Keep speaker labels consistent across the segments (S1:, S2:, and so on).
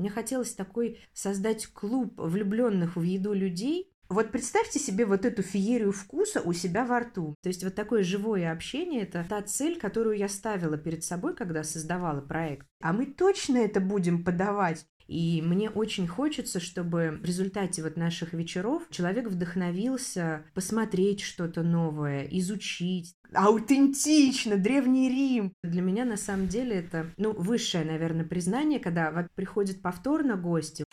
S1: Мне хотелось такой создать клуб влюбленных в еду людей, вот представьте себе вот эту феерию вкуса у себя во рту. То есть вот такое живое общение – это та цель, которую я ставила перед собой, когда создавала проект. А мы точно это будем подавать. И мне очень хочется, чтобы в результате вот наших вечеров человек вдохновился посмотреть что-то новое, изучить. Аутентично, Древний Рим. Для меня на самом деле это, ну, высшее, наверное, признание, когда приходят повторно гости.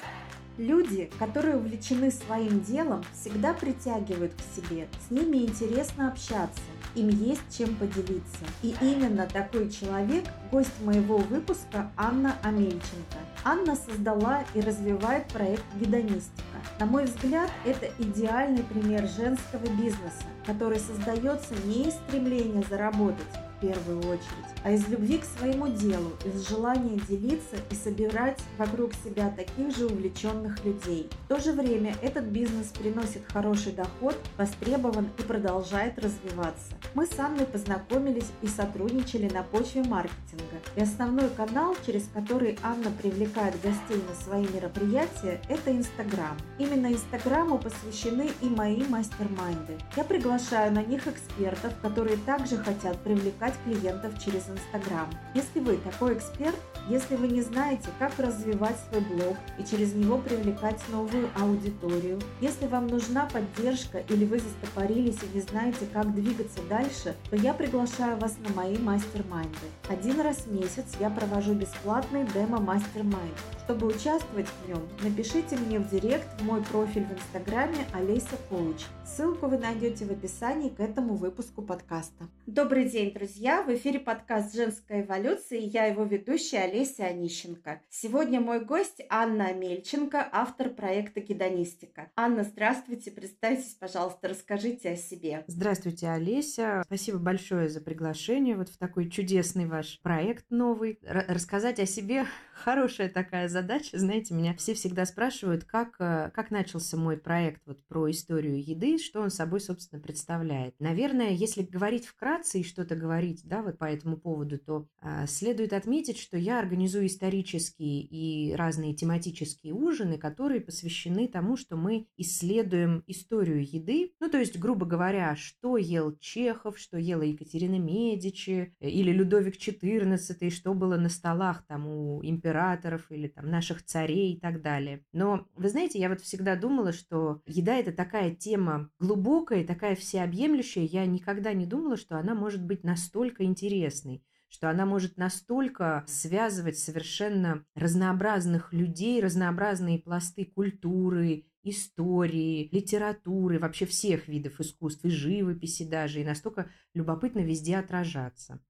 S2: Люди, которые увлечены своим делом, всегда притягивают к себе, с ними интересно общаться, им есть чем поделиться. И именно такой человек – гость моего выпуска Анна Амельченко. Анна создала и развивает проект «Гедонистика». На мой взгляд, это идеальный пример женского бизнеса, который создается не из стремления заработать, в первую очередь, а из любви к своему делу, из желания делиться и собирать вокруг себя таких же увлеченных людей. В то же время этот бизнес приносит хороший доход, востребован и продолжает развиваться. Мы с Анной познакомились и сотрудничали на почве маркетинга. И основной канал, через который Анна привлекает гостей на свои мероприятия, это Инстаграм. Именно Инстаграму посвящены и мои мастер-майнды. Я приглашаю на них экспертов, которые также хотят привлекать клиентов через Инстаграм. Если вы такой эксперт, если вы не знаете, как развивать свой блог и через него привлекать новую аудиторию, если вам нужна поддержка или вы застопорились и не знаете, как двигаться дальше, то я приглашаю вас на мои мастер-майнды. Один раз в месяц я провожу бесплатный демо-мастер-майнд. Чтобы участвовать в нем, напишите мне в директ в мой профиль в Инстаграме Олеся Коуч. Ссылку вы найдете в описании к этому выпуску подкаста. Добрый день, друзья! В эфире подкаст «Женская эволюция» и я его ведущая Олеся Онищенко. Сегодня мой гость Анна Амельченко, автор проекта «Гедонистика». Анна, здравствуйте, представьтесь, пожалуйста, расскажите о себе.
S1: Здравствуйте, Олеся. Спасибо большое за приглашение вот в такой чудесный ваш проект новый. Р- рассказать о себе хорошая такая задача. Знаете, меня все всегда спрашивают, как, э, как начался мой проект вот про историю еды, что он собой, собственно, представляет. Наверное, если говорить вкратце и что-то говорить, да, вот по этому поводу, то э, следует отметить, что я организую исторические и разные тематические ужины, которые посвящены тому, что мы исследуем историю еды. Ну, то есть, грубо говоря, что ел Чехов, что ела Екатерина Медичи э, или Людовик XIV, что было на столах там у императоров или там наших царей и так далее. Но, вы знаете, я вот всегда думала, что еда – это такая тема глубокая, такая всеобъемлющая. Я никогда не думала, что она может быть настолько интересной что она может настолько связывать совершенно разнообразных людей, разнообразные пласты культуры, истории, литературы, вообще всех видов искусств, и живописи даже, и настолько любопытно везде отражаться.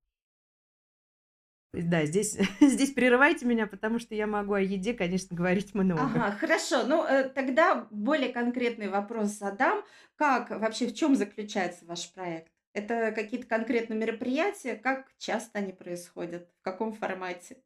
S1: Да, здесь, здесь прерывайте меня, потому что я могу о еде, конечно, говорить много.
S2: Ага, хорошо. Ну, э, тогда более конкретный вопрос задам. Как вообще, в чем заключается ваш проект? Это какие-то конкретные мероприятия? Как часто они происходят? В каком формате?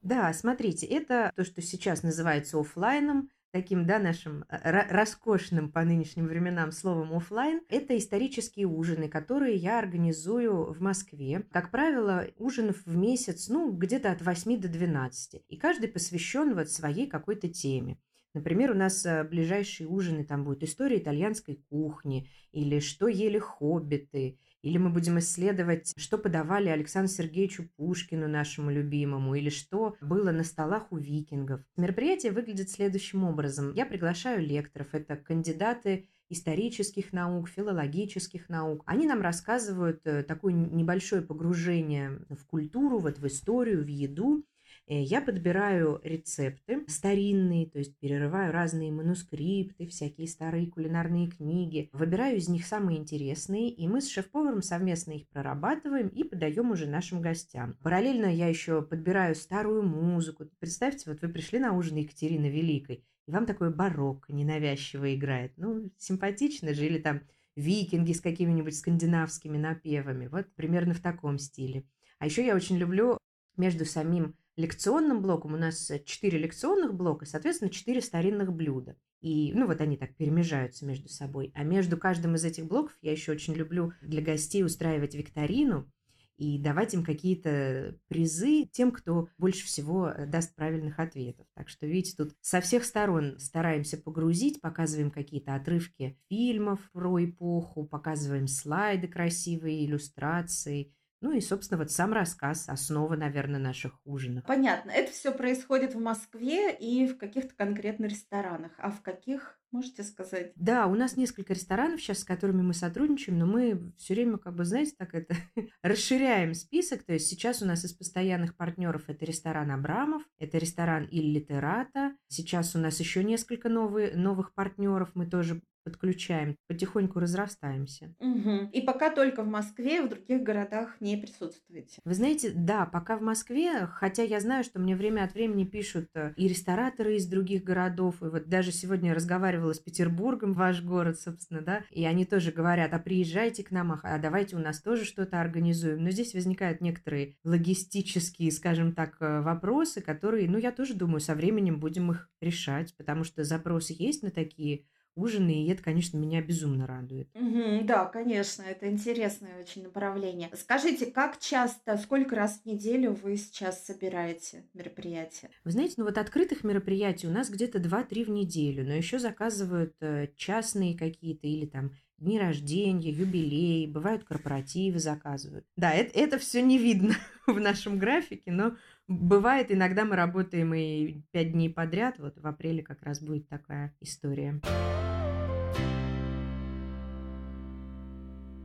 S1: Да, смотрите, это то, что сейчас называется офлайном, таким, да, нашим э, роскошным по нынешним временам словом офлайн, это исторические ужины, которые я организую в Москве. Как правило, ужинов в месяц, ну, где-то от 8 до 12. И каждый посвящен вот своей какой-то теме. Например, у нас э, ближайшие ужины там будут история итальянской кухни, или что ели хоббиты, или мы будем исследовать, что подавали Александру Сергеевичу Пушкину, нашему любимому, или что было на столах у викингов. Мероприятие выглядит следующим образом. Я приглашаю лекторов. Это кандидаты исторических наук, филологических наук. Они нам рассказывают э, такое небольшое погружение в культуру, вот в историю, в еду. Э, я подбираю рецепты старинные, то есть перерываю разные манускрипты, всякие старые кулинарные книги, выбираю из них самые интересные, и мы с шеф-поваром совместно их прорабатываем и подаем уже нашим гостям. Параллельно я еще подбираю старую музыку. Представьте, вот вы пришли на ужин Екатерины Великой, и вам такое барокко ненавязчиво играет. Ну, симпатично же, или там викинги с какими-нибудь скандинавскими напевами. Вот примерно в таком стиле. А еще я очень люблю между самим лекционным блоком у нас четыре лекционных блока, соответственно, четыре старинных блюда. И, ну, вот они так перемежаются между собой. А между каждым из этих блоков я еще очень люблю для гостей устраивать викторину. и давать им какие-то призы тем, кто больше всего э, даст правильных ответов. Так что, видите, тут со всех сторон стараемся погрузить, показываем какие-то отрывки фильмов про эпоху, показываем слайды красивые, иллюстрации, ну и, собственно, вот сам рассказ, основа, наверное, наших ужинов.
S2: Понятно. Это все происходит в Москве и в каких-то конкретных ресторанах. А в каких Можете сказать?
S1: Да, у нас несколько ресторанов сейчас, с которыми мы сотрудничаем, но мы все время, как бы, знаете, так это расширяем список. То есть сейчас у нас из постоянных партнеров это ресторан Абрамов, это ресторан Иль Литерата. Сейчас у нас еще несколько новые, новых партнеров мы тоже подключаем, потихоньку разрастаемся.
S2: Угу. И пока только в Москве, в других городах не присутствуете.
S1: Вы знаете, да, пока в Москве, хотя я знаю, что мне время от времени пишут э, и рестораторы из других городов, и вот даже сегодня я разговаривала с Петербургом, ваш город, собственно, да, и они тоже говорят, а приезжайте к нам, а давайте у нас тоже что-то организуем. Но здесь возникают некоторые логистические, скажем так, э, вопросы, которые, ну, я тоже думаю, со временем будем их решать, потому что запросы есть на такие ужины, и это, конечно, меня безумно радует.
S2: Мгм, да, конечно, это интересное очень направление. Скажите, как часто, сколько раз в неделю вы сейчас собираете мероприятия?
S1: Вы знаете, ну вот открытых мероприятий у нас где-то 2-3 в неделю, но еще заказывают э, частные какие-то или там дни рождения, юбилеи, бывают корпоративы заказывают. Да, это, это все не видно в нашем графике, но бывает иногда мы работаем и 5 дней подряд, вот в апреле как раз будет такая история.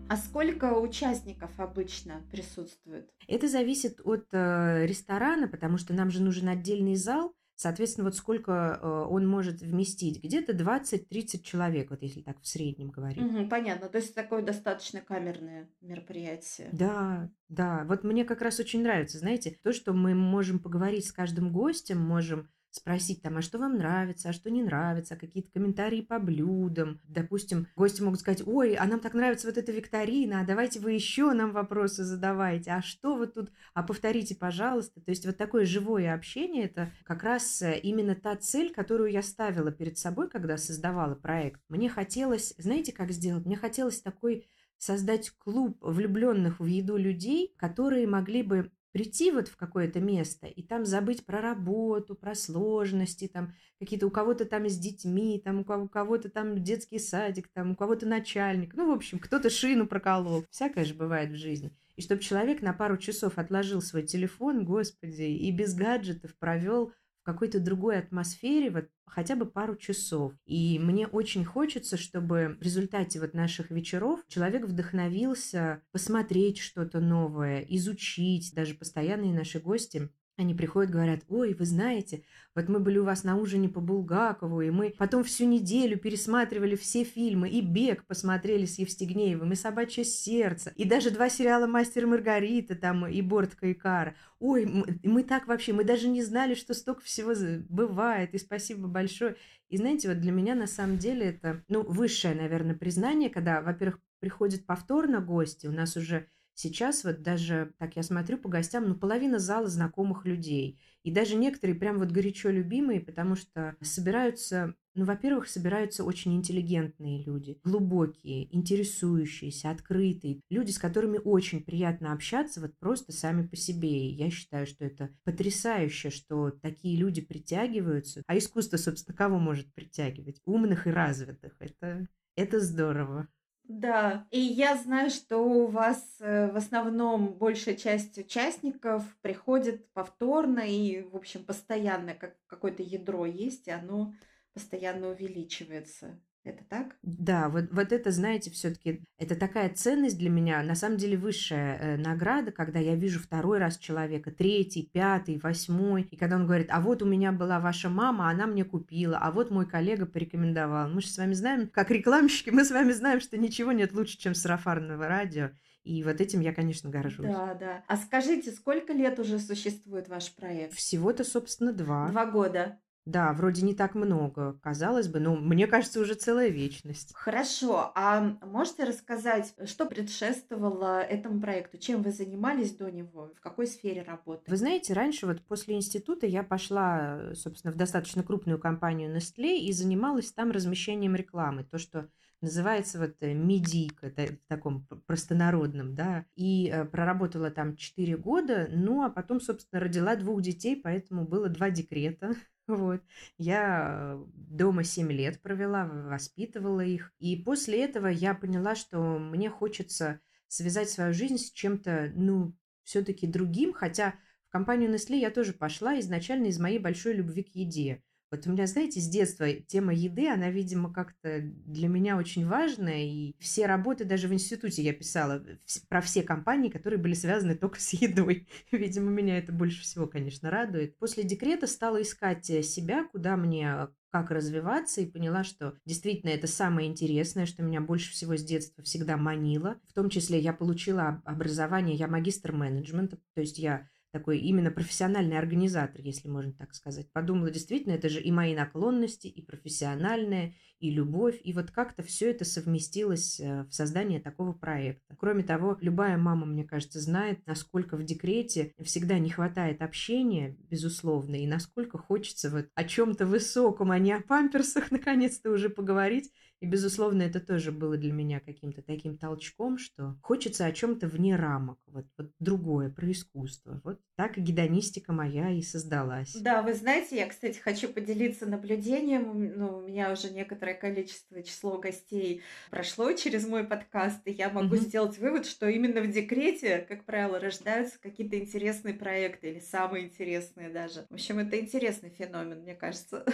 S2: А сколько участников обычно присутствует?
S1: Это зависит от э, ресторана, потому что нам же нужен отдельный зал. Соответственно, вот сколько э, он может вместить? Где-то 20-30 человек, вот если так в среднем говорить.
S2: Мгм, понятно. То есть такое достаточно камерное мероприятие.
S1: Да, да. Вот мне как раз очень нравится, знаете, то, что мы можем поговорить с каждым гостем, можем спросить там, а что вам нравится, а что не нравится, какие-то комментарии по блюдам. Допустим, гости могут сказать, ой, а нам так нравится вот эта викторина, а давайте вы еще нам вопросы задавайте, а что вы тут, а повторите, пожалуйста. То есть вот такое живое общение, это как раз э, именно та цель, которую я ставила перед собой, когда создавала проект. Мне хотелось, знаете, как сделать? Мне хотелось такой создать клуб влюбленных в еду людей, которые могли бы прийти вот в какое-то место и там забыть про работу, про сложности, там какие-то у кого-то там с детьми, там у кого-то там детский садик, там у кого-то начальник, ну, в общем, кто-то шину проколол. Всякое же бывает в жизни. И чтобы человек на пару часов отложил свой телефон, господи, и без гаджетов провел какой-то другой атмосфере вот хотя бы пару часов. И мне очень хочется, чтобы в результате вот наших вечеров человек вдохновился посмотреть что-то новое, изучить. Даже постоянные наши гости они приходят, говорят, ой, вы знаете, вот мы были у вас на ужине по Булгакову, и мы потом всю неделю пересматривали все фильмы, и «Бег» посмотрели с Евстигнеевым, и «Собачье сердце», и даже два сериала «Мастер и Маргарита», там, и «Бортка и Кара». Ой, мы, мы так вообще, мы даже не знали, что столько всего бывает, и спасибо большое. И знаете, вот для меня на самом деле это, ну, высшее, наверное, признание, когда, во-первых, приходят повторно гости, у нас уже Сейчас вот даже, так я смотрю по гостям, ну, половина зала знакомых людей. И даже некоторые прям вот горячо любимые, потому что собираются, ну, во-первых, собираются очень интеллигентные люди, глубокие, интересующиеся, открытые, люди, с которыми очень приятно общаться вот просто сами по себе. И я считаю, что это потрясающе, что такие люди притягиваются. А искусство, собственно, кого может притягивать? Умных и развитых. Это, это здорово.
S2: Да, и я знаю, что у вас э, в основном большая часть участников приходит повторно и, в общем, постоянно, как какое-то ядро есть, и оно постоянно увеличивается. Это так?
S1: Да, вот, вот это, знаете, все-таки это такая ценность для меня, на самом деле высшая э, награда, когда я вижу второй раз человека, третий, пятый, восьмой, и когда он говорит, а вот у меня была ваша мама, она мне купила, а вот мой коллега порекомендовал. Мы же с вами знаем, как рекламщики, мы с вами знаем, что ничего нет лучше, чем сарафарного радио. И вот этим я, конечно, горжусь.
S2: Да, да. А скажите, сколько лет уже существует ваш проект?
S1: Всего-то, собственно, два.
S2: Два года.
S1: Да, вроде не так много, казалось бы, но мне кажется, уже целая вечность.
S2: Хорошо, а можете рассказать, что предшествовало этому проекту? Чем вы занимались до него? В какой сфере работы?
S1: Вы знаете, раньше вот после института я пошла, собственно, в достаточно крупную компанию Nestle и занималась там размещением рекламы. То, что называется вот э, медийка, в таком простонародном, да, и э, проработала там 4 года, ну, а потом, собственно, родила двух детей, поэтому было два декрета, вот. Я э, дома 7 лет провела, воспитывала их, и после этого я поняла, что мне хочется связать свою жизнь с чем-то, ну, все-таки другим, хотя в компанию Nestle я тоже пошла изначально из моей большой любви к еде. Вот у меня, знаете, с детства тема еды, она, видимо, как-то для меня очень важная. И все работы, даже в институте я писала про все компании, которые были связаны только с едой. Видимо, меня это больше всего, конечно, радует. После декрета стала искать э, себя, куда мне как развиваться, и поняла, что действительно это самое интересное, что меня больше всего с детства всегда манило. В том числе я получила образование, я магистр менеджмента, то есть я такой именно профессиональный организатор, если можно так сказать. Подумала, действительно, это же и мои наклонности, и профессиональное, и любовь, и вот как-то все это совместилось э, в создании такого проекта. Кроме того, любая мама, мне кажется, знает, насколько в декрете всегда не хватает общения, безусловно, и насколько хочется вот о чем-то высоком, а не о памперсах, наконец-то уже поговорить, и, безусловно, это тоже было для меня каким-то таким толчком, что хочется о чем-то вне рамок, вот, вот другое, про искусство. Вот так и гедонистика моя и создалась.
S2: Да, вы знаете, я, кстати, хочу поделиться наблюдением. Ну, у меня уже некоторое количество, число гостей прошло через мой подкаст, и я могу mm-hmm. сделать вывод, что именно в декрете, как правило, рождаются какие-то интересные проекты или самые интересные даже. В общем, это интересный феномен, мне кажется.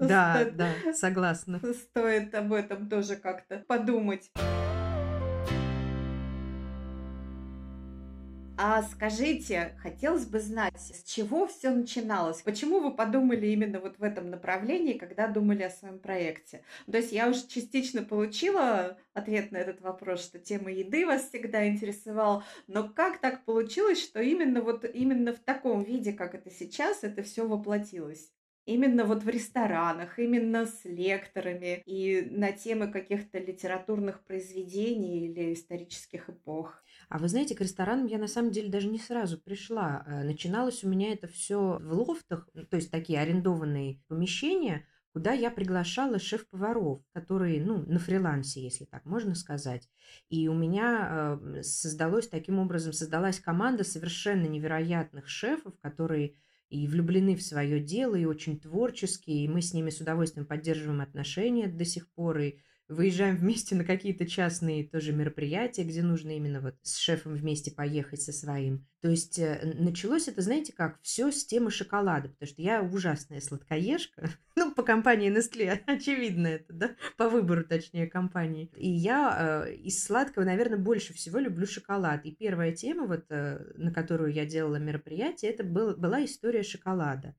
S1: Да, да, согласна.
S2: Стоит об этом тоже как-то подумать. А скажите, хотелось бы знать, с чего все начиналось? Почему вы подумали именно вот в этом направлении, когда думали о своем проекте? То есть я уже частично получила ответ на этот вопрос, что тема еды вас всегда интересовала, но как так получилось, что именно вот именно в таком виде, как это сейчас, это все воплотилось? именно вот в ресторанах, именно с лекторами и на темы каких-то литературных произведений или исторических эпох.
S1: А вы знаете, к ресторанам я на самом деле даже не сразу пришла. Э, начиналось у меня это все в лофтах, то есть такие арендованные помещения, куда я приглашала шеф-поваров, которые, ну, на фрилансе, если так можно сказать. И у меня э, создалось таким образом, создалась команда совершенно невероятных шефов, которые и влюблены в свое дело, и очень творческие, и мы с ними с удовольствием поддерживаем отношения до сих пор, и выезжаем вместе на какие-то частные тоже мероприятия, где нужно именно вот с шефом вместе поехать со своим. То есть э, началось это, знаете как, все с темы шоколада, потому что я ужасная сладкоежка, ну, по компании Nestle, очевидно это, да, по выбору, точнее, компании. И я э, из сладкого, наверное, больше всего люблю шоколад. И первая тема, вот, э, на которую я делала мероприятие, это был, была история шоколада.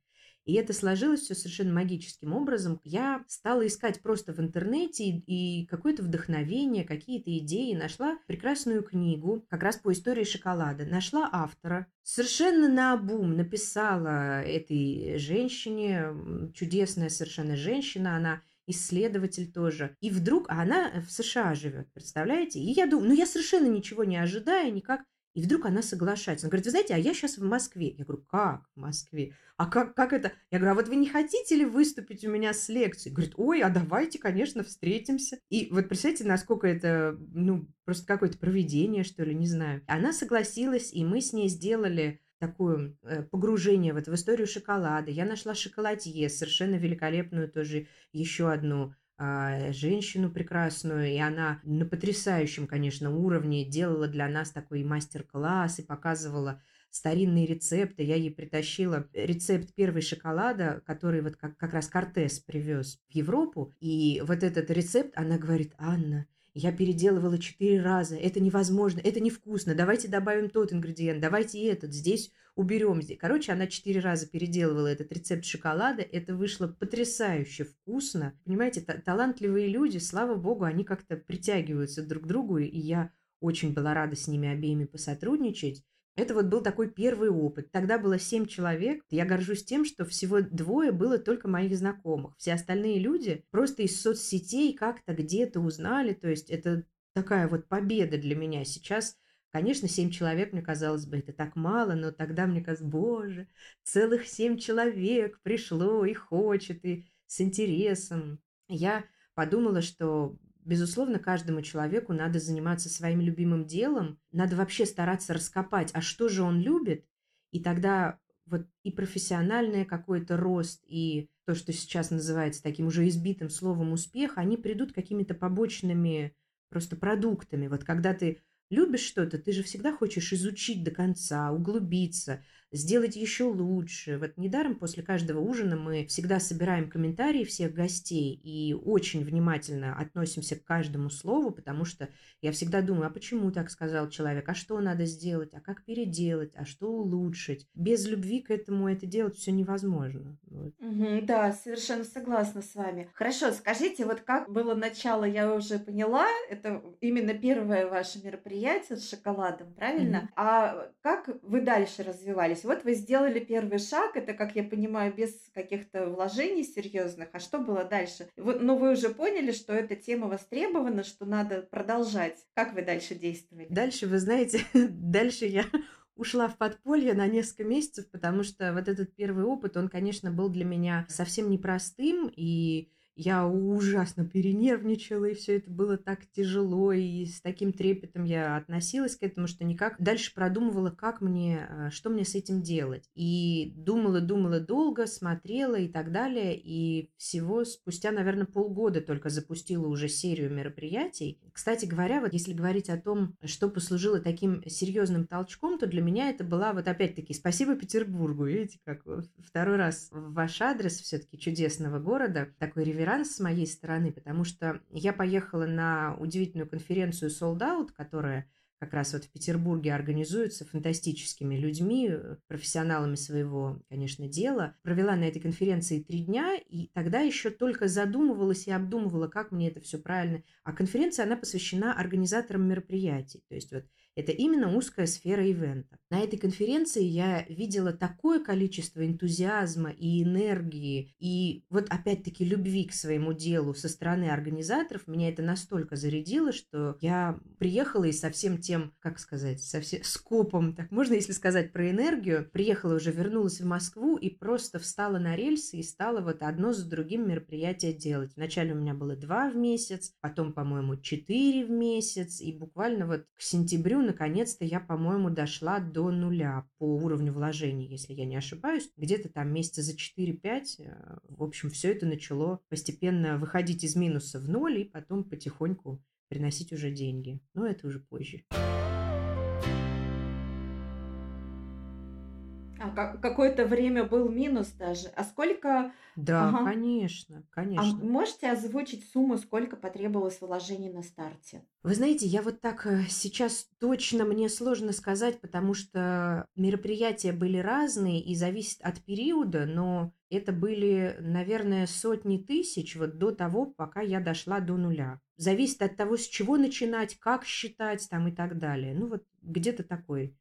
S1: И это сложилось все совершенно магическим образом. Я стала искать просто в интернете и, и какое-то вдохновение, какие-то идеи. Нашла прекрасную книгу как раз по истории шоколада. Нашла автора. Совершенно на обум написала этой женщине, чудесная совершенно женщина, она исследователь тоже. И вдруг, а она в США живет, представляете? И я думаю, ну я совершенно ничего не ожидая, никак. И вдруг она соглашается. Она говорит, вы знаете, а я сейчас в Москве. Я говорю, как в Москве? А как, как это? Я говорю, а вот вы не хотите ли выступить у меня с лекцией? Говорит, ой, а давайте, конечно, встретимся. И вот представьте, насколько это, ну, просто какое-то проведение, что ли, не знаю. Она согласилась, и мы с ней сделали такое э, погружение вот в историю шоколада. Я нашла шоколадье, совершенно великолепную тоже еще одну женщину прекрасную, и она на потрясающем, конечно, уровне делала для нас такой мастер-класс и показывала старинные рецепты. Я ей притащила рецепт первой шоколада, который вот как, как раз Кортес привез в Европу. И вот этот рецепт, она говорит, Анна, я переделывала четыре раза. Это невозможно, это невкусно. Давайте добавим тот ингредиент, давайте этот. Здесь уберем. Здесь. Короче, она четыре раза переделывала этот рецепт шоколада. Это вышло потрясающе вкусно. Понимаете, талантливые люди, слава богу, они как-то притягиваются друг к другу. И я очень была рада с ними обеими посотрудничать. Это вот был такой первый опыт. Тогда было семь человек. Я горжусь тем, что всего двое было только моих знакомых. Все остальные люди просто из соцсетей как-то где-то узнали. То есть это такая вот победа для меня. Сейчас, конечно, семь человек, мне казалось бы, это так мало, но тогда мне казалось, боже, целых семь человек пришло и хочет, и с интересом. Я подумала, что Безусловно, каждому человеку надо заниматься своим любимым делом, надо вообще стараться раскопать, а что же он любит, и тогда вот и профессиональный какой-то рост, и то, что сейчас называется таким уже избитым словом успех, они придут какими-то побочными просто продуктами. Вот когда ты любишь что-то, ты же всегда хочешь изучить до конца, углубиться – сделать еще лучше. Вот недаром после каждого ужина мы всегда собираем комментарии всех гостей и очень внимательно относимся к каждому слову, потому что я всегда думаю, а почему так сказал человек, а что надо сделать, а как переделать, а что улучшить. Без любви к этому это делать все невозможно.
S2: Вот. Угу, да, совершенно согласна с вами. Хорошо, скажите, вот как было начало, я уже поняла, это именно первое ваше мероприятие с шоколадом, правильно? Угу. А как вы дальше развивались? вот вы сделали первый шаг, это, как я понимаю, без каких-то вложений серьезных. А что было дальше? Вы, ну, вы уже поняли, что эта тема востребована, что надо продолжать. Как вы дальше действовали?
S1: Дальше, вы знаете, дальше я ушла в подполье на несколько месяцев, потому что вот этот первый опыт, он, конечно, был для меня совсем непростым, и я ужасно перенервничала, и все это было так тяжело, и с таким трепетом я относилась к этому, что никак дальше продумывала, как мне, э, что мне с этим делать. И думала, думала долго, смотрела и так далее, и всего спустя, наверное, полгода только запустила уже серию мероприятий. Кстати говоря, вот если говорить о том, что послужило таким серьезным толчком, то для меня это была вот опять-таки спасибо Петербургу, видите, как второй раз ваш адрес все-таки чудесного города, такой реверанс реверанс с моей стороны, потому что я поехала на удивительную конференцию Sold Out, которая как раз вот в Петербурге организуется фантастическими людьми, профессионалами своего, конечно, дела. Провела на этой конференции три дня, и тогда еще только задумывалась и обдумывала, как мне это все правильно. А конференция, она посвящена организаторам мероприятий. То есть вот это именно узкая сфера ивента. На этой конференции я видела такое количество энтузиазма и энергии, и вот опять-таки любви к своему делу со стороны организаторов. Меня это настолько зарядило, что я приехала и со всем тем, как сказать, со всем скопом, так можно, если сказать про энергию, приехала уже, вернулась в Москву и просто встала на рельсы и стала вот одно за другим мероприятие делать. Вначале у меня было два в месяц, потом, по-моему, четыре в месяц, и буквально вот к сентябрю наконец-то я, по-моему, дошла до нуля по уровню вложений, если я не ошибаюсь. Где-то там месяца за 4-5, э, в общем, все это начало постепенно выходить из минуса в ноль и потом потихоньку приносить уже деньги. Но это уже позже.
S2: А какое-то время был минус даже. А сколько...
S1: Да, ага. конечно, а конечно.
S2: А можете озвучить сумму, сколько потребовалось вложений на старте?
S1: Вы знаете, я вот так э, сейчас точно мне сложно сказать, потому что мероприятия были разные и зависит от периода, но это были, наверное, сотни тысяч вот до того, пока я дошла до нуля. Зависит от того, с чего начинать, как считать там и так далее. Ну вот где-то такой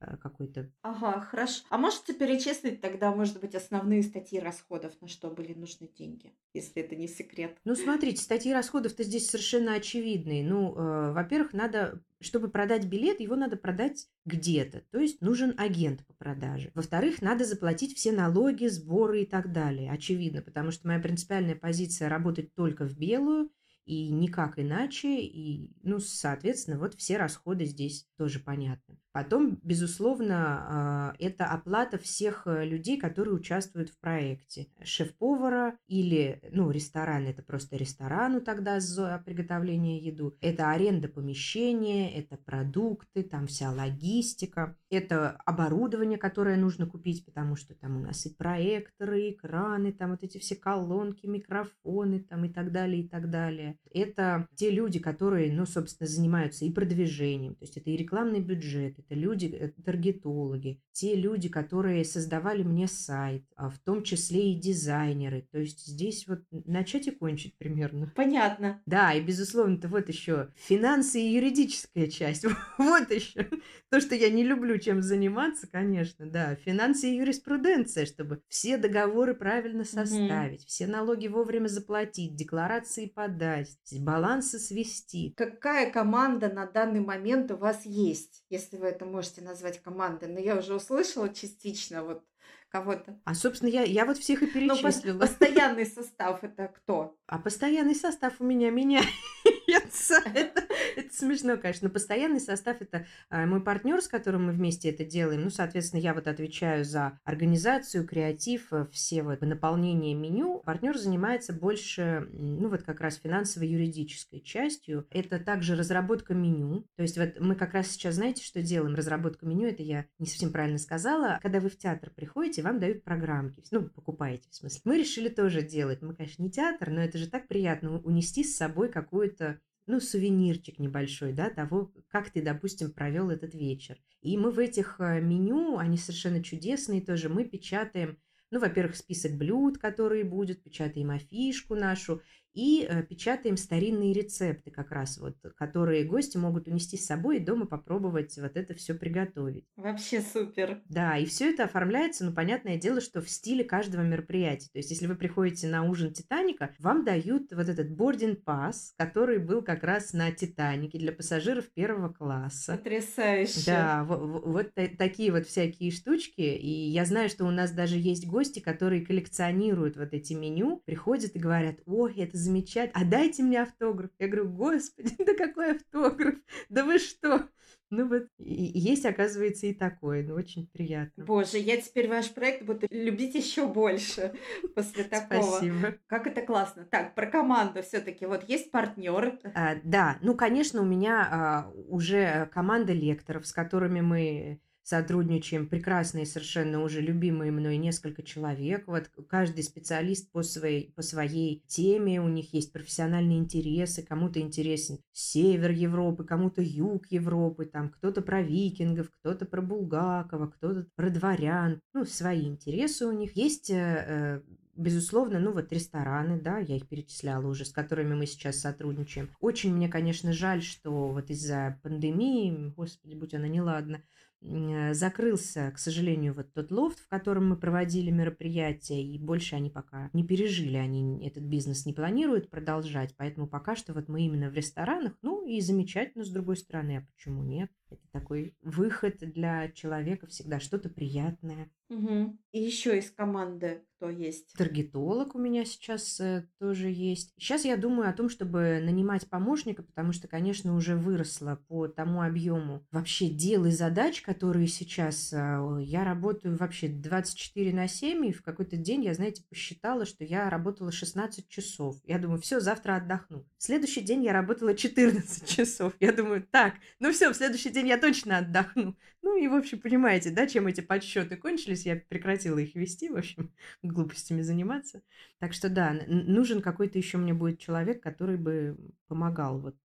S1: какой-то.
S2: Ага, хорошо. А можете перечислить тогда, может быть, основные статьи расходов, на что были нужны деньги, если это не секрет?
S1: Ну, смотрите, статьи расходов-то здесь совершенно очевидные. Ну, э, во-первых, надо, чтобы продать билет, его надо продать где-то. То есть нужен агент по продаже. Во-вторых, надо заплатить все налоги, сборы и так далее. Очевидно, потому что моя принципиальная позиция работать только в белую и никак иначе. И, ну, соответственно, вот все расходы здесь тоже понятны. Потом, безусловно, а, это оплата всех э, людей, которые участвуют в проекте. Шеф-повара или, ну, ресторан, это просто ресторану тогда за приготовление еду. Это аренда помещения, это продукты, там вся логистика. Это оборудование, которое нужно купить, потому что там у нас и проекторы, и экраны, там вот эти все колонки, микрофоны там и так далее, и так далее. Это те люди, которые, ну, собственно, занимаются и продвижением, то есть это и рекламный бюджет, это люди, э, таргетологи, те люди, которые создавали мне сайт, а в том числе и дизайнеры. То есть здесь вот начать и кончить примерно.
S2: Понятно.
S1: Да, и безусловно-то вот еще финансы и юридическая часть. Вот еще то, что я не люблю чем заниматься, конечно, да. Финансы и юриспруденция, чтобы все договоры правильно составить, все налоги вовремя заплатить, декларации подать, балансы свести.
S2: Какая команда на данный момент у вас есть, если вы это можете назвать командой? Но я уже услышала частично вот кого-то.
S1: А, собственно, я, я вот всех и
S2: пос-
S1: перечислила.
S2: постоянный состав это кто?
S1: А постоянный состав у меня меняется. Это, это смешно, конечно. Но постоянный состав это а, мой партнер, с которым мы вместе это делаем. Ну, соответственно, я вот отвечаю за организацию, креатив, э, все вот наполнение меню. Партнер занимается больше, ну, вот как раз финансово-юридической частью. Это также разработка меню. То есть вот мы как раз сейчас, знаете, что делаем? Разработка меню, это я не совсем правильно сказала. Когда вы в театр приходите, вам дают программки. Ну, покупаете, в смысле. Мы решили тоже делать. Мы, конечно, не театр, но это же так приятно унести с собой какую-то ну, сувенирчик небольшой, да, того, как ты, допустим, провел этот вечер. И мы в этих э, меню, они совершенно чудесные тоже, мы печатаем, ну, во-первых, список блюд, которые будут, печатаем афишку нашу, и э, печатаем старинные рецепты как раз вот, которые гости могут унести с собой и дома попробовать вот это все приготовить.
S2: Вообще супер.
S1: Да, и все это оформляется, ну, понятное дело, что в стиле каждого мероприятия. То есть, если вы приходите на ужин Титаника, вам дают вот этот boarding пас, который был как раз на Титанике для пассажиров первого класса.
S2: Потрясающе.
S1: Да, во- во- вот та- такие вот всякие штучки. И я знаю, что у нас даже есть гости, которые коллекционируют вот эти меню, приходят и говорят, ой, это замечательно, а дайте мне автограф. Я говорю, господи, да какой автограф? Да вы что? Ну вот, есть, оказывается, и такое, ну очень приятно.
S2: Боже, я теперь ваш проект буду любить еще больше после такого.
S1: Спасибо.
S2: Как это классно. Так, про команду все-таки. Вот есть партнер.
S1: А, да, ну, конечно, у меня а, уже команда лекторов, с которыми мы сотрудничаем, прекрасные совершенно уже любимые мной несколько человек. Вот каждый специалист по своей, по своей теме, у них есть профессиональные интересы, кому-то интересен север Европы, кому-то юг Европы, там кто-то про викингов, кто-то про Булгакова, кто-то про дворян, ну, свои интересы у них. Есть э, э, Безусловно, ну вот рестораны, да, я их перечисляла уже, с которыми мы сейчас сотрудничаем. Очень мне, конечно, жаль, что вот из-за пандемии, господи, будь она неладна, закрылся, к сожалению, вот тот лофт, в котором мы проводили мероприятия, и больше они пока не пережили, они этот бизнес не планируют продолжать, поэтому пока что вот мы именно в ресторанах, ну и замечательно с другой стороны, а почему нет? Это такой выход для человека всегда, что-то приятное.
S2: Мгм. И еще из команды кто есть?
S1: Таргетолог у меня сейчас э, тоже есть. Сейчас я думаю о том, чтобы нанимать помощника, потому что, конечно, уже выросла по тому объему вообще дел и задач, которые сейчас. а, Я работаю вообще 24 на 7, и в какой-то день я, знаете, посчитала, что я работала 16 часов. Я думаю, все, завтра отдохну. В следующий день я работала 14 часов. Я думаю, так, ну все, в следующий день я точно отдохну. Ну и, в общем, понимаете, да, чем эти подсчеты кончились, я прекратила их вести, в общем, глупостями заниматься. Так что да, нужен какой-то еще мне будет человек, который бы помогал вот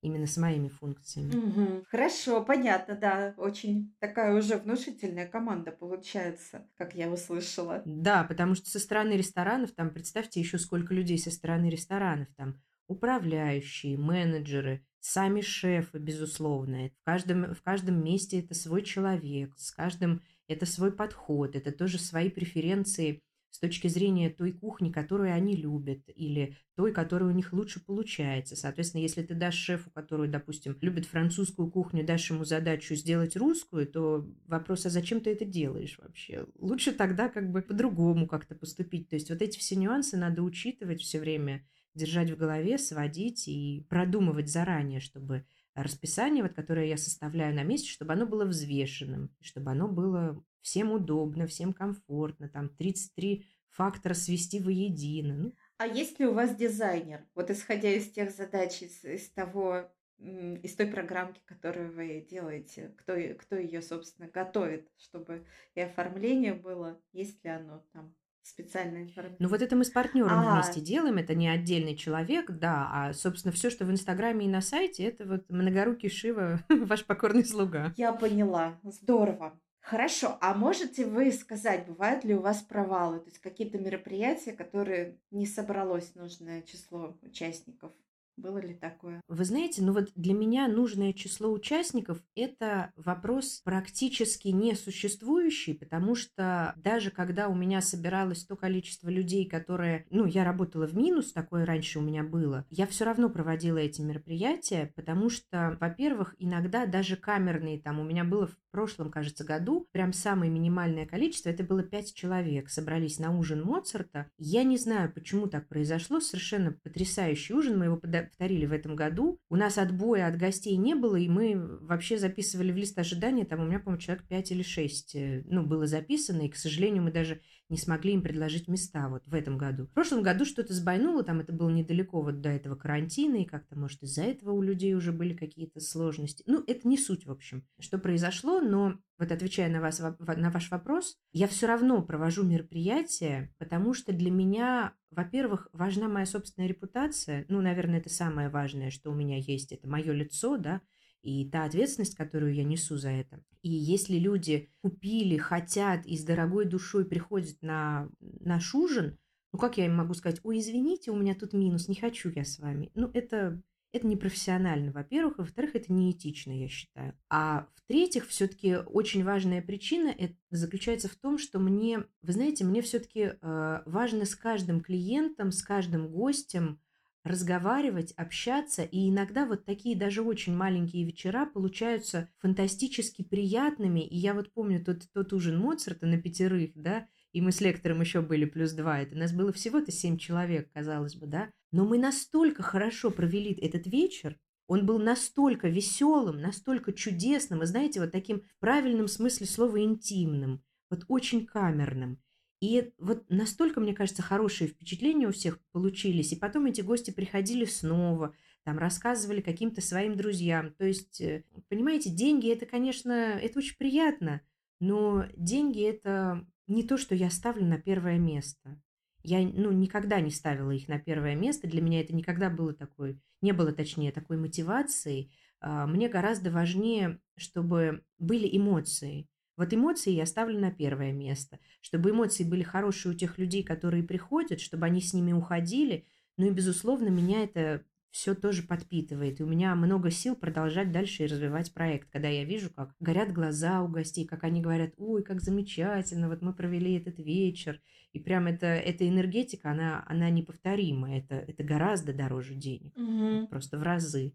S1: именно с моими функциями.
S2: Мгм. Хорошо, понятно, да. Очень такая уже внушительная команда получается, как я услышала.
S1: Да, потому что со стороны ресторанов, там, представьте еще сколько людей со стороны ресторанов, там, управляющие, менеджеры, сами шефы, безусловно. В каждом, в каждом месте это свой человек, с каждым это свой подход, это тоже свои преференции с точки зрения той кухни, которую они любят, или той, которая у них лучше получается. Соответственно, если ты дашь шефу, который, допустим, любит французскую кухню, дашь ему задачу сделать русскую, то вопрос, а зачем ты это делаешь вообще? Лучше тогда как бы по-другому как-то поступить. То есть вот эти все нюансы надо учитывать все время, держать в голове, сводить и продумывать заранее, чтобы расписание, вот, которое я составляю на месяц, чтобы оно было взвешенным, чтобы оно было всем удобно, всем комфортно, там 33 фактора свести воедино. Ну,
S2: А есть ли у вас дизайнер? Вот исходя из тех задач, из, из того, из той программки, которую вы делаете, кто, кто ее, собственно, готовит, чтобы и оформление было, есть ли оно там специальная информация.
S1: Ну вот это мы с партнером
S2: А.
S1: вместе делаем, это не отдельный человек, да, а, собственно, все, что в Инстаграме и на сайте, это вот многорукий Шива, ваш покорный слуга.
S2: Я поняла. Здорово. Хорошо, а можете вы сказать, бывают ли у вас провалы, то есть какие-то мероприятия, которые не собралось нужное число участников? Было ли такое?
S1: Вы знаете, ну вот для меня нужное число участников – это вопрос практически несуществующий, потому что даже когда у меня собиралось то количество людей, которые, ну, я работала в минус, такое раньше у меня было, я все равно проводила эти мероприятия, потому что, во-первых, иногда даже камерные, там, у меня было в прошлом, кажется, году, прям самое минимальное количество, это было пять человек, собрались на ужин Моцарта. Я не знаю, почему так произошло, совершенно потрясающий ужин, мы его повторили в этом году. У нас отбоя от гостей не было, и мы вообще записывали в лист ожидания, там у меня, по-моему, человек 5 или 6, ну, было записано, и, к сожалению, мы даже не смогли им предложить места вот в этом году. В прошлом году что-то сбойнуло, там это было недалеко вот до этого карантина, и как-то, может, из-за этого у людей уже были какие-то сложности. Ну, это не суть, в общем, что произошло, но вот отвечая на, вас, на ваш вопрос, я все равно провожу мероприятия, потому что для меня, во-первых, важна моя собственная репутация. Ну, наверное, это самое важное, что у меня есть, это мое лицо, да, и та ответственность, которую я несу за это. И если люди купили, хотят и с дорогой душой приходят на наш ужин, ну как я им могу сказать, ой, извините, у меня тут минус, не хочу я с вами. Ну это, это непрофессионально, во-первых, и во-вторых, это неэтично, я считаю. А в-третьих, все-таки очень важная причина это заключается в том, что мне, вы знаете, мне все-таки э, важно с каждым клиентом, с каждым гостем разговаривать, общаться, и иногда вот такие даже очень маленькие вечера получаются фантастически приятными. И я вот помню тот, тот ужин Моцарта на пятерых, да, и мы с лектором еще были плюс два, это нас было всего-то семь человек, казалось бы, да, но мы настолько хорошо провели этот вечер, он был настолько веселым, настолько чудесным, и знаете, вот таким в правильном смысле слова интимным, вот очень камерным. И вот настолько, мне кажется, хорошие впечатления у всех получились. И потом эти гости приходили снова, там рассказывали каким-то своим друзьям. То есть, э, понимаете, деньги это, конечно, это очень приятно, но деньги это не то, что я ставлю на первое место. Я, ну, никогда не ставила их на первое место. Для меня это никогда было такой, не было, точнее, такой мотивации. А, мне гораздо важнее, чтобы были эмоции. Вот эмоции я ставлю на первое место, чтобы эмоции были хорошие у тех людей, которые приходят, чтобы они с ними уходили. Ну и, безусловно, меня это все тоже подпитывает. И у меня много сил продолжать дальше и развивать проект, когда я вижу, как горят глаза у гостей, как они говорят, ой, как замечательно, вот мы провели этот вечер. И прям это, эта энергетика, она, она неповторима. Это, это гораздо дороже денег.
S2: Мгм.
S1: Просто в разы.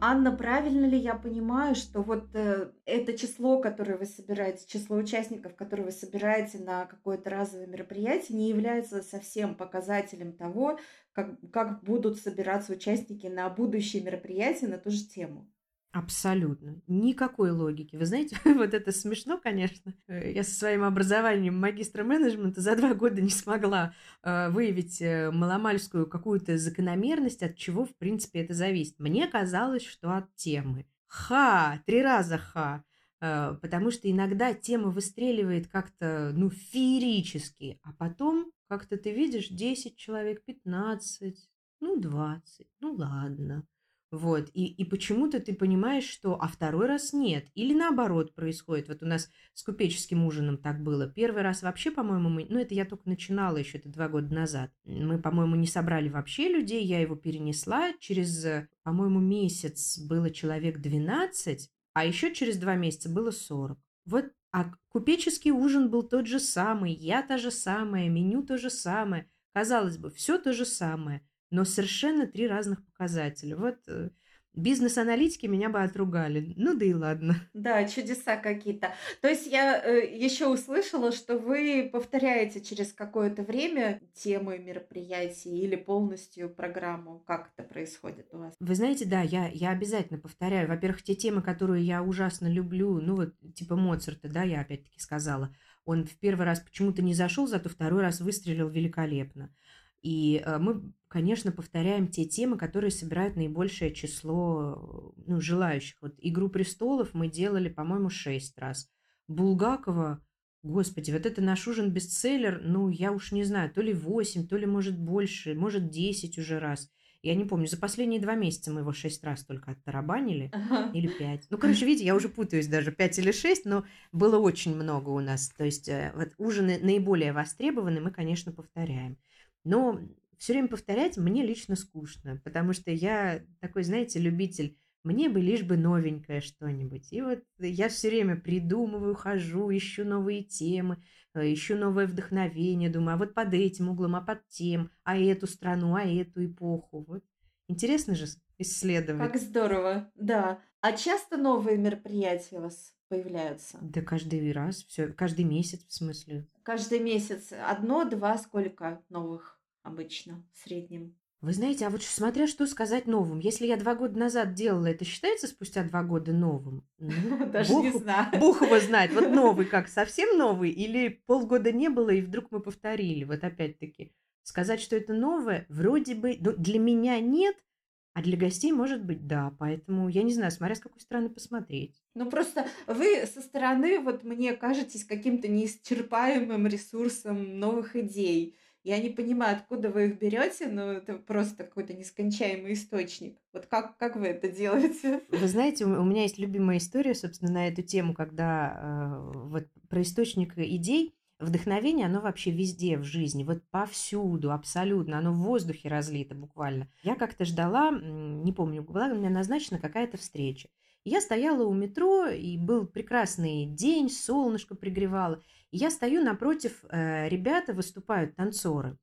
S2: Анна, правильно ли я понимаю, что вот э, это число, которое вы собираете, число участников, которые вы собираете на какое-то разовое мероприятие, не является совсем показателем того, как, как будут собираться участники на будущие мероприятия на ту же тему?
S1: Абсолютно. Никакой логики. Вы знаете, вот это смешно, конечно. Э, Я со своим образованием магистра менеджмента за два года не смогла э, выявить э, маломальскую какую-то закономерность, от чего, в принципе, это зависит. Мне казалось, что от темы. Ха! Три раза ха! Э, Потому что иногда тема выстреливает как-то, ну, феерически, а потом как-то ты видишь 10 человек, 15, ну, 20, ну, ладно. Вот, и, и почему-то ты понимаешь, что, а второй раз нет. Или наоборот происходит. Вот у нас с купеческим ужином так было. Первый раз вообще, по-моему, мы, ну это я только начинала еще, это два года назад. Мы, по-моему, не собрали вообще людей, я его перенесла. Через, э, по-моему, месяц было человек 12, а еще через два месяца было 40. Вот, а купеческий ужин был тот же самый, я та же самая, меню то же самое. Казалось бы, все то же самое но совершенно три разных показателя. Вот э, бизнес-аналитики меня бы отругали. Ну да и ладно.
S2: Да, чудеса какие-то. То есть я э, еще услышала, что вы повторяете через какое-то время темы мероприятий или полностью программу. Как это происходит у вас?
S1: Вы знаете, да, я, я обязательно повторяю. Во-первых, те темы, которые я ужасно люблю, ну вот типа Моцарта, да, я опять-таки сказала, он в первый раз почему-то не зашел, зато второй раз выстрелил великолепно. И э, мы, конечно, повторяем те темы, которые собирают наибольшее число ну, желающих. Вот «Игру престолов» мы делали, по-моему, шесть раз. Булгакова, господи, вот это наш ужин бестселлер, ну, я уж не знаю, то ли 8, то ли, может, больше, может, 10 уже раз. Я не помню, за последние два месяца мы его шесть раз только оттарабанили.
S2: Ага.
S1: Или пять. Ну, короче, видите, я уже путаюсь даже, пять или шесть, но было очень много у нас. То есть э, вот ужины наиболее востребованы, мы, конечно, повторяем. Но все время повторять мне лично скучно, потому что я такой, знаете, любитель мне бы лишь бы новенькое что-нибудь. И вот я все время придумываю, хожу, ищу новые темы, э, ищу новое вдохновение, думаю, а вот под этим углом, а под тем, а эту страну, а эту эпоху. Вот. Интересно же исследовать.
S2: Как здорово, да. А часто новые мероприятия у вас появляются?
S1: Да каждый раз, все, каждый месяц в смысле.
S2: Каждый месяц одно, два, сколько новых обычно в среднем?
S1: Вы знаете, а вот смотря что сказать новым. Если я два года назад делала, это считается спустя два года новым?
S2: Ну, Даже не знаю.
S1: Бог его знает. Вот новый как, совсем новый? Или полгода не было, и вдруг мы повторили? Вот опять-таки, сказать, что это новое, вроде бы, ну, для меня нет, а для гостей, может быть, да. Поэтому я не знаю, смотря с какой стороны посмотреть.
S2: Ну, просто вы со стороны, вот мне кажетесь каким-то неисчерпаемым ресурсом новых идей. Я не понимаю, откуда вы их берете, но это просто какой-то нескончаемый источник. Вот как, как вы это делаете?
S1: Вы знаете, у меня есть любимая история, собственно, на эту тему, когда э, вот про источник идей, вдохновение, оно вообще везде в жизни, вот повсюду, абсолютно, оно в воздухе разлито буквально. Я как-то ждала, не помню, была у меня назначена какая-то встреча. Я стояла у метро, и был прекрасный день, солнышко пригревало. Я стою напротив, э, ребята выступают, танцоры.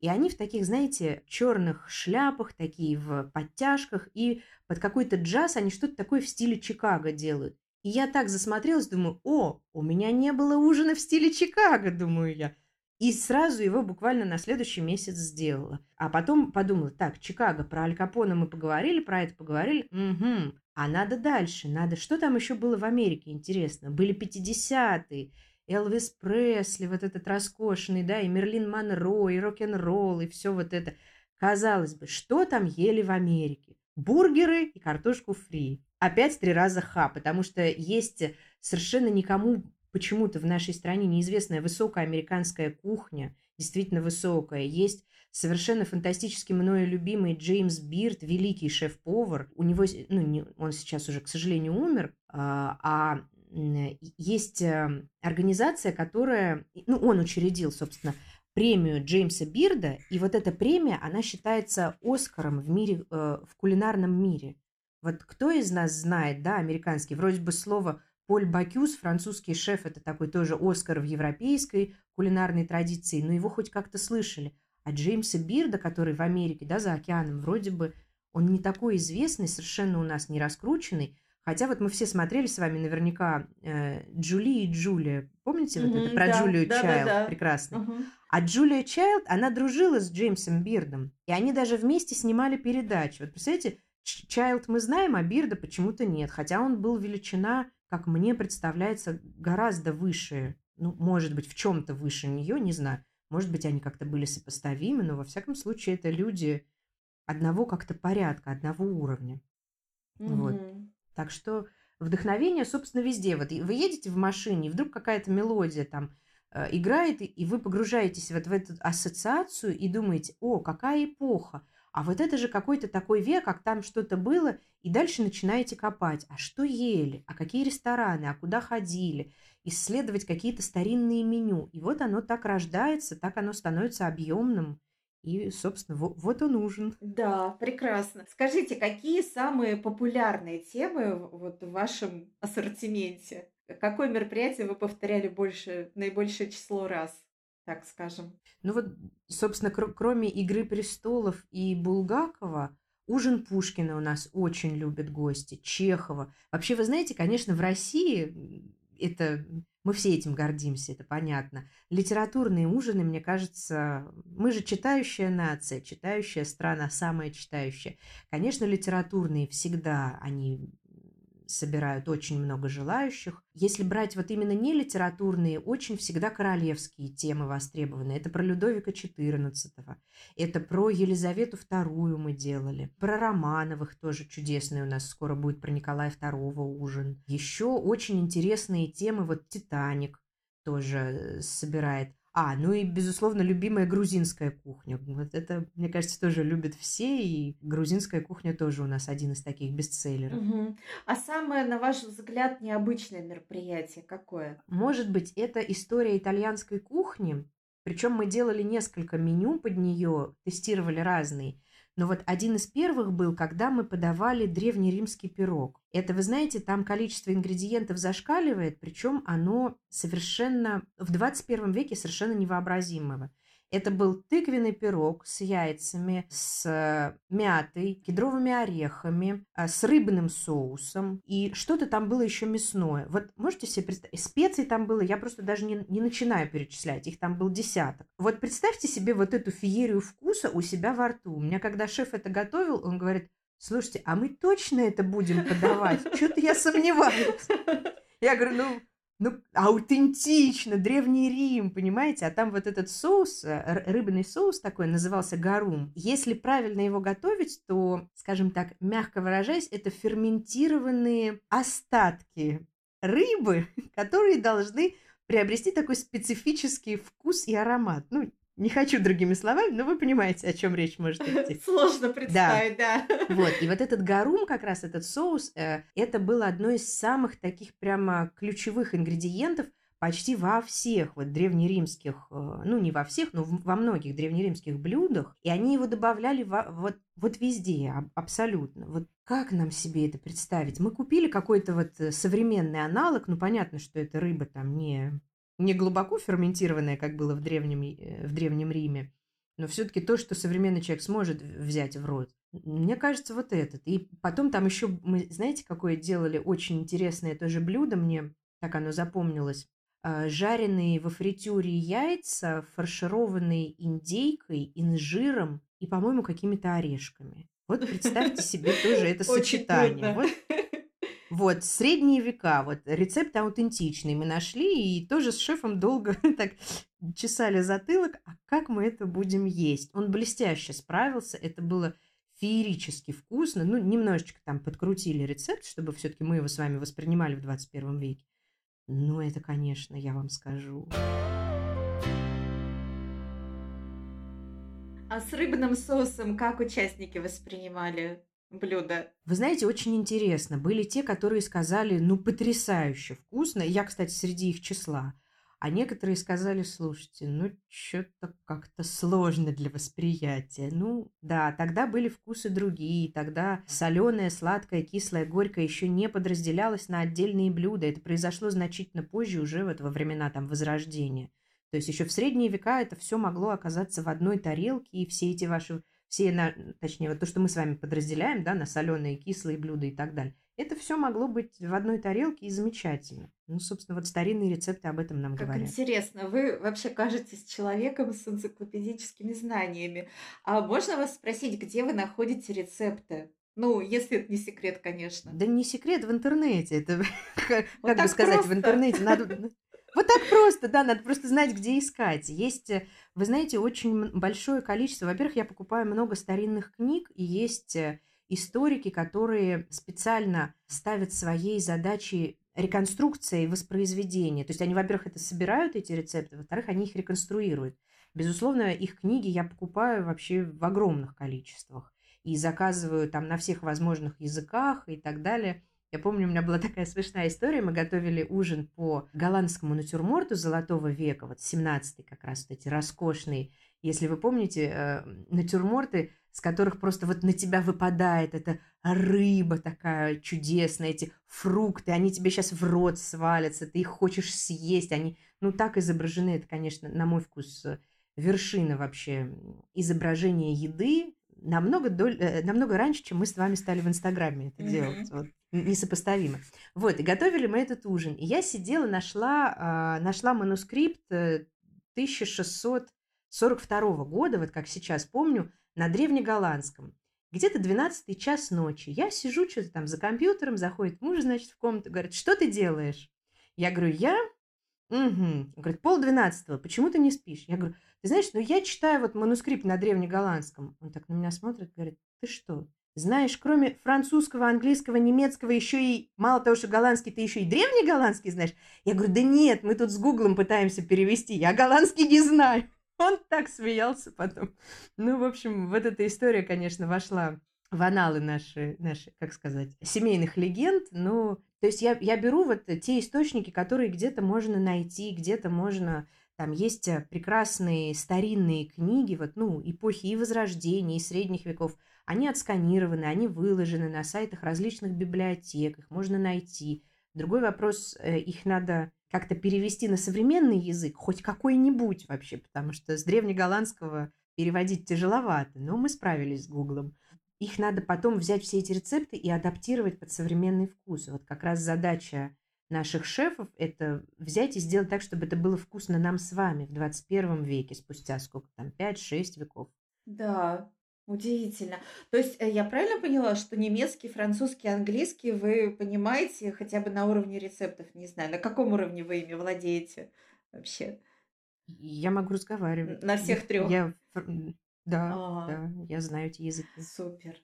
S1: И они в таких, знаете, черных шляпах, такие в подтяжках, и под какой-то джаз они что-то такое в стиле Чикаго делают. И я так засмотрелась, думаю, о, у меня не было ужина в стиле Чикаго, думаю я. И сразу его буквально на следующий месяц сделала. А потом подумала, так, Чикаго, про Аль Капона мы поговорили, про это поговорили. Угу. А надо дальше, надо... Что там еще было в Америке, интересно? Были 50-е, Элвис Пресли, вот этот роскошный, да, и Мерлин Монро, и рок-н-ролл, и все вот это. Казалось бы, что там ели в Америке? Бургеры и картошку фри. Опять три раза ха, потому что есть совершенно никому почему-то в нашей стране неизвестная высокая американская кухня, действительно высокая. Есть совершенно фантастически мною любимый Джеймс Бирд, великий шеф-повар. У него, ну, не, он сейчас уже, к сожалению, умер, а, а есть эм, организация, которая, ну, он учредил, собственно, премию Джеймса Бирда, и вот эта премия, она считается Оскаром в мире, э, в кулинарном мире. Вот кто из нас знает, да, американский, вроде бы слово Поль Бакюс, французский шеф, это такой тоже Оскар в европейской кулинарной традиции, но его хоть как-то слышали. А Джеймса Бирда, который в Америке, да, за океаном, вроде бы он не такой известный, совершенно у нас не раскрученный, Хотя вот мы все смотрели с вами наверняка э, Джули и Джулия. Помните вот это про
S2: да,
S1: Джулию
S2: да,
S1: Чайлд?
S2: да, да.
S1: Прекрасно.
S2: Мгм.
S1: А Джулия Чайлд, она дружила с Джеймсом Бирдом. И они даже вместе снимали передачу. Вот представляете, Чайлд мы знаем, а Бирда почему-то нет. Хотя он был величина, как мне представляется, гораздо выше. Ну, может быть, в чем-то выше нее, не знаю. Может быть, они как-то были сопоставимы, но во всяком случае это люди одного как-то порядка, одного уровня. Вот. Так что вдохновение, собственно, везде. Вот вы едете в машине, и вдруг какая-то мелодия там э, играет, и- вы погружаетесь вот в эту ассоциацию и думаете, о, какая эпоха, а вот это же какой-то такой век, а там что-то было, и дальше начинаете копать, а что ели, а какие рестораны, а куда ходили, исследовать какие-то старинные меню. И вот оно так рождается, так оно становится объемным, и, собственно, во- вот он ужин.
S2: Да, прекрасно. Скажите, какие самые популярные темы вот в вашем ассортименте? Какое мероприятие вы повторяли больше, наибольшее число раз, так скажем?
S1: Ну вот, собственно, кр- кроме «Игры престолов» и Булгакова, ужин Пушкина у нас очень любят гости, Чехова. Вообще, вы знаете, конечно, в России это мы все этим гордимся, это понятно. Литературные ужины, мне кажется, мы же читающая нация, читающая страна, самая читающая. Конечно, литературные всегда, они собирают очень много желающих. Если брать вот именно не литературные, очень всегда королевские темы востребованы. Это про Людовика XIV, это про Елизавету II мы делали, про Романовых тоже чудесный у нас скоро будет про Николая II ужин. Еще очень интересные темы, вот «Титаник», тоже э, собирает. А, ну и, безусловно, любимая грузинская кухня. Вот это, мне кажется, тоже любят все, и грузинская кухня тоже у нас один из таких бестселлеров.
S2: Угу. А самое, на ваш взгляд, необычное мероприятие какое?
S1: Может быть, это история итальянской кухни. Причем мы делали несколько меню под нее, тестировали разные. Но вот один из первых был, когда мы подавали древнеримский пирог. Это, вы знаете, там количество ингредиентов зашкаливает, причем оно совершенно в 21 веке совершенно невообразимого. Это был тыквенный пирог с яйцами, с э, мятой, кедровыми орехами, э, с рыбным соусом. И что-то там было еще мясное. Вот можете себе представить? Специй там было, я просто даже не, не начинаю перечислять. Их там был десяток. Вот представьте себе вот эту феерию вкуса у себя во рту. У меня, когда шеф это готовил, он говорит, слушайте, а мы точно это будем подавать? Что-то я сомневаюсь. Я говорю, ну, ну, аутентично, Древний Рим, понимаете? А там вот этот соус, э, рыбный соус такой, назывался гарум. Если правильно его готовить, то, скажем так, мягко выражаясь, это ферментированные остатки рыбы, которые должны приобрести такой специфический вкус и аромат. Ну, не хочу другими словами, но вы понимаете, о чем речь может идти.
S2: Сложно представить, да.
S1: да. Вот, и вот этот гарум, как раз этот соус, э, это было одно из самых таких прямо ключевых ингредиентов почти во всех вот древнеримских, э, ну не во всех, но во многих древнеримских блюдах, и они его добавляли во, вот, вот везде, абсолютно. Вот как нам себе это представить? Мы купили какой-то вот э, современный аналог, ну понятно, что это рыба там не не глубоко ферментированное, как было в древнем, э, в древнем Риме, но все-таки то, что современный человек сможет взять в рот. Мне кажется, вот этот. И потом там еще, мы, знаете, какое делали очень интересное тоже блюдо, мне так оно запомнилось. А, жареные во фритюре яйца, фаршированные индейкой, инжиром и, по-моему, какими-то орешками. Вот представьте себе тоже это сочетание. Вот вот, средние века, вот, рецепт аутентичный мы нашли, и тоже с шефом долго так чесали затылок, а как мы это будем есть? Он блестяще справился, это было феерически вкусно, ну, немножечко там подкрутили рецепт, чтобы все-таки мы его с вами воспринимали в 21 веке. Ну, это, конечно, я вам скажу.
S2: А с рыбным соусом как участники воспринимали блюда.
S1: Вы знаете, очень интересно. Были те, которые сказали, ну, потрясающе вкусно. Я, кстати, среди их числа. А некоторые сказали, слушайте, ну, что-то как-то сложно для восприятия. Ну, да, тогда были вкусы другие. Тогда соленое, сладкое, кислое, горькое еще не подразделялось на отдельные блюда. Это произошло значительно позже, уже вот во времена там Возрождения. То есть еще в средние века это все могло оказаться в одной тарелке, и все эти ваши все, на, точнее, вот то, что мы с вами подразделяем, да, на соленые, кислые блюда и так далее, это все могло быть в одной тарелке и замечательно. Ну, собственно, вот старинные рецепты об этом нам
S2: как
S1: говорят.
S2: интересно, вы вообще кажетесь человеком с энциклопедическими знаниями. А можно вас спросить, где вы находите рецепты? Ну, если это не секрет, конечно.
S1: Да не секрет в интернете. Это, как бы сказать, в интернете надо... Вот так просто, да, надо просто знать, где искать. Есть, э, вы знаете, очень большое количество. Во-первых, я покупаю много старинных книг, и есть э, историки, которые специально ставят своей задачей реконструкция и воспроизведение. То есть они, во-первых, это собирают, эти рецепты, во-вторых, они их реконструируют. Безусловно, их книги я покупаю вообще в огромных количествах и заказываю там на всех возможных языках и так далее. Я помню, у меня была такая смешная история. Мы готовили ужин по голландскому натюрморту Золотого века, вот 17-й как раз, вот эти роскошные. Если вы помните, э, натюрморты, с которых просто вот на тебя выпадает эта рыба такая чудесная, эти фрукты, они тебе сейчас в рот свалятся, ты их хочешь съесть, они, ну, так изображены, это, конечно, на мой вкус, вершина вообще изображения еды, намного, доль, э, намного раньше, чем мы с вами стали в Инстаграме это mm-hmm. делать. Вот, несопоставимо. Вот, и готовили мы этот ужин. И я сидела, нашла, э, нашла манускрипт 1642 года, вот как сейчас помню, на древнеголландском. Где-то 12 час ночи. Я сижу что-то там за компьютером, заходит муж, значит, в комнату, говорит, что ты делаешь? Я говорю, я... Угу. Он говорит, пол двенадцатого, почему ты не спишь? Я говорю, ты знаешь, ну я читаю вот манускрипт на древнеголландском. Он так на меня смотрит, говорит, ты что, знаешь, кроме французского, английского, немецкого, еще и, мало того, что голландский, ты еще и древний голландский знаешь? Я говорю, да нет, мы тут с гуглом пытаемся перевести, я голландский не знаю. Он так смеялся потом. Ну, в общем, вот эта история, конечно, вошла в аналы наши, наши, как сказать, семейных легенд. Ну, то есть я, я беру вот те источники, которые где-то можно найти, где-то можно... Там есть э, прекрасные старинные книги, вот, ну, эпохи и Возрождения, и Средних веков. Они отсканированы, они выложены на сайтах различных библиотек, их можно найти. Другой вопрос, э, их надо как-то перевести на современный язык, хоть какой-нибудь вообще, потому что с древнеголландского переводить тяжеловато, но мы справились с Гуглом. Их надо потом взять все эти рецепты и адаптировать под современный вкус. Вот как раз задача наших шефов – это взять и сделать так, чтобы это было вкусно нам с вами в 21 веке, спустя сколько там, 5-6 веков.
S2: Да, Удивительно. То есть э, я правильно поняла, что немецкий, французский, английский вы понимаете хотя бы на уровне рецептов? Не знаю, на каком уровне вы ими владеете вообще?
S1: Я могу разговаривать.
S2: На всех трех.
S1: Я, да, ага. да, я знаю эти языки.
S2: Супер.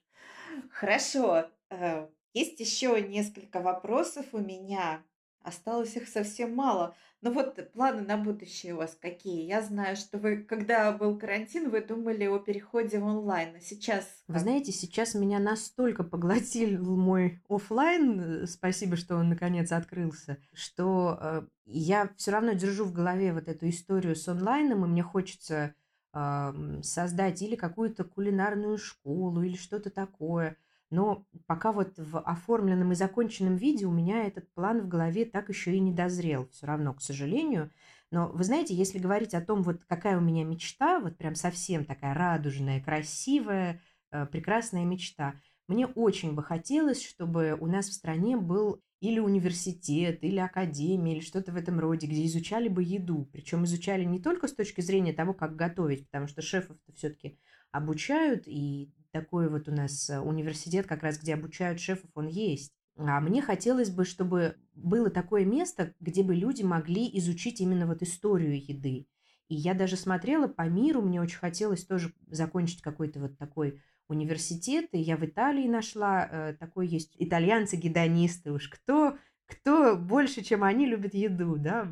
S2: Хорошо. Э, есть еще несколько вопросов у меня. Осталось их совсем мало. Но вот планы на будущее у вас какие? Я знаю, что вы, когда был карантин, вы думали о переходе в онлайн. А сейчас...
S1: Вы знаете, сейчас меня настолько поглотил мой офлайн, э, спасибо, что он наконец открылся, что э, я все равно держу в голове вот эту историю с онлайном, и мне хочется э, создать или какую-то кулинарную школу, или что-то такое – но пока вот в оформленном и законченном виде у меня этот план в голове так еще и не дозрел, все равно, к сожалению. Но вы знаете, если говорить о том, вот какая у меня мечта, вот прям совсем такая радужная, красивая, э, прекрасная мечта, мне очень бы хотелось, чтобы у нас в стране был или университет, или академия, или что-то в этом роде, где изучали бы еду. Причем изучали не только с точки зрения того, как готовить, потому что шефов-то все-таки обучают, и такой вот у нас э, университет, как раз где обучают шефов, он есть. А мне хотелось бы, чтобы было такое место, где бы люди могли изучить именно вот историю еды. И я даже смотрела по миру, мне очень хотелось тоже закончить какой-то вот такой университет, и я в Италии нашла, э, такой есть итальянцы-гедонисты уж, кто, кто больше, чем они, любит еду, да,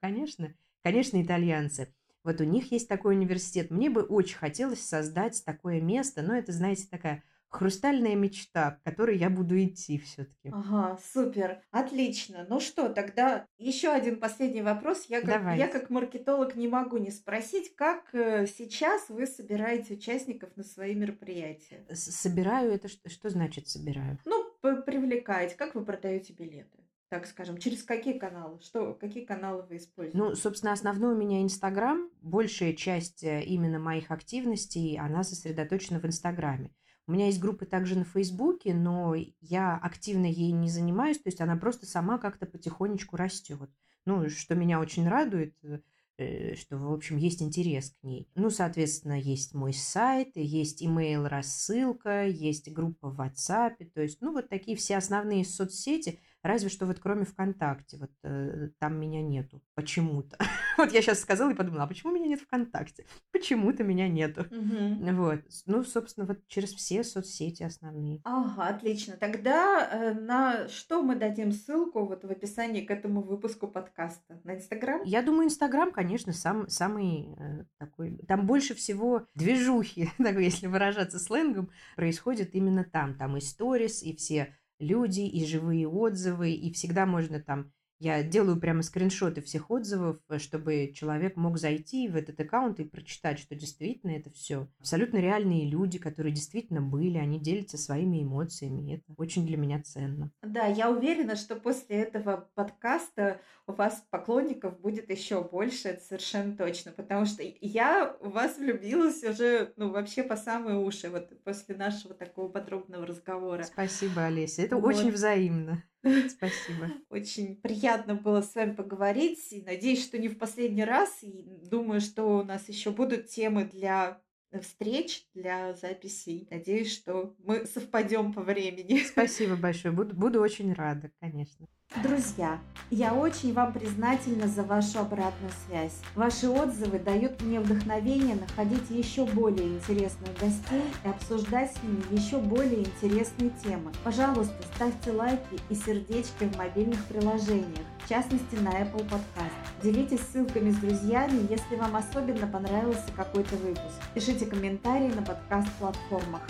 S1: конечно, конечно, итальянцы. Вот у них есть такой университет. Мне бы очень хотелось создать такое место, но это, знаете, такая хрустальная мечта, к которой я буду идти все-таки.
S2: Ага, супер, отлично. Ну что, тогда еще один последний вопрос. Я как, я как маркетолог не могу не спросить, как э, сейчас вы собираете участников на свои мероприятия?
S1: Собираю это что, что значит собираю?
S2: Ну, привлекаете. Как вы продаете билеты? Так скажем, через какие каналы? Что, какие каналы вы используете?
S1: Ну, собственно, основной у меня Инстаграм. Большая часть э, именно моих активностей, она сосредоточена в Инстаграме. У меня есть группы также на Фейсбуке, но я активно ей не занимаюсь, то есть она просто сама как-то потихонечку растет. Ну, что меня очень радует, э, что, в общем, есть интерес к ней. Ну, соответственно, есть мой сайт, есть email рассылка, есть группа в WhatsApp, то есть, ну, вот такие все основные соцсети – Разве что вот кроме ВКонтакте, вот э, там меня нету почему-то. вот я сейчас сказала и подумала, а почему меня нет ВКонтакте? Почему-то меня нету. Угу. Вот. Ну, собственно, вот через все соцсети основные.
S2: Ага, отлично. Тогда э, на что мы дадим ссылку вот в описании к этому выпуску подкаста? На Инстаграм?
S1: Я думаю, Инстаграм, конечно, сам, самый э, такой... Там больше всего движухи, если выражаться сленгом, происходит именно там. Там и сторис, и все люди и живые отзывы, и всегда можно там я делаю прямо скриншоты всех отзывов, э, чтобы человек мог зайти в этот аккаунт и прочитать, что действительно это все абсолютно реальные люди, которые действительно были, они делятся своими эмоциями, и это очень для меня ценно.
S2: Да, я уверена, что после этого подкаста у вас поклонников будет еще больше, это совершенно точно, потому что я в вас влюбилась уже, ну, вообще по самые уши, вот после нашего такого подробного разговора.
S1: Спасибо, Олеся, это вот. очень взаимно. Спасибо.
S2: Очень приятно было с вами поговорить. И надеюсь, что не в последний раз. И думаю, что у нас еще будут темы для встреч для записей. Надеюсь, что мы совпадем по времени.
S1: Спасибо большое. Буду, буду очень рада, конечно.
S2: Друзья, я очень вам признательна за вашу обратную связь. Ваши отзывы дают мне вдохновение находить еще более интересных гостей и обсуждать с ними еще более интересные темы. Пожалуйста, ставьте лайки и сердечки в мобильных приложениях, в частности на Apple Podcast. Делитесь ссылками с друзьями, если вам особенно понравился какой-то выпуск. Пишите комментарии на подкаст-платформах.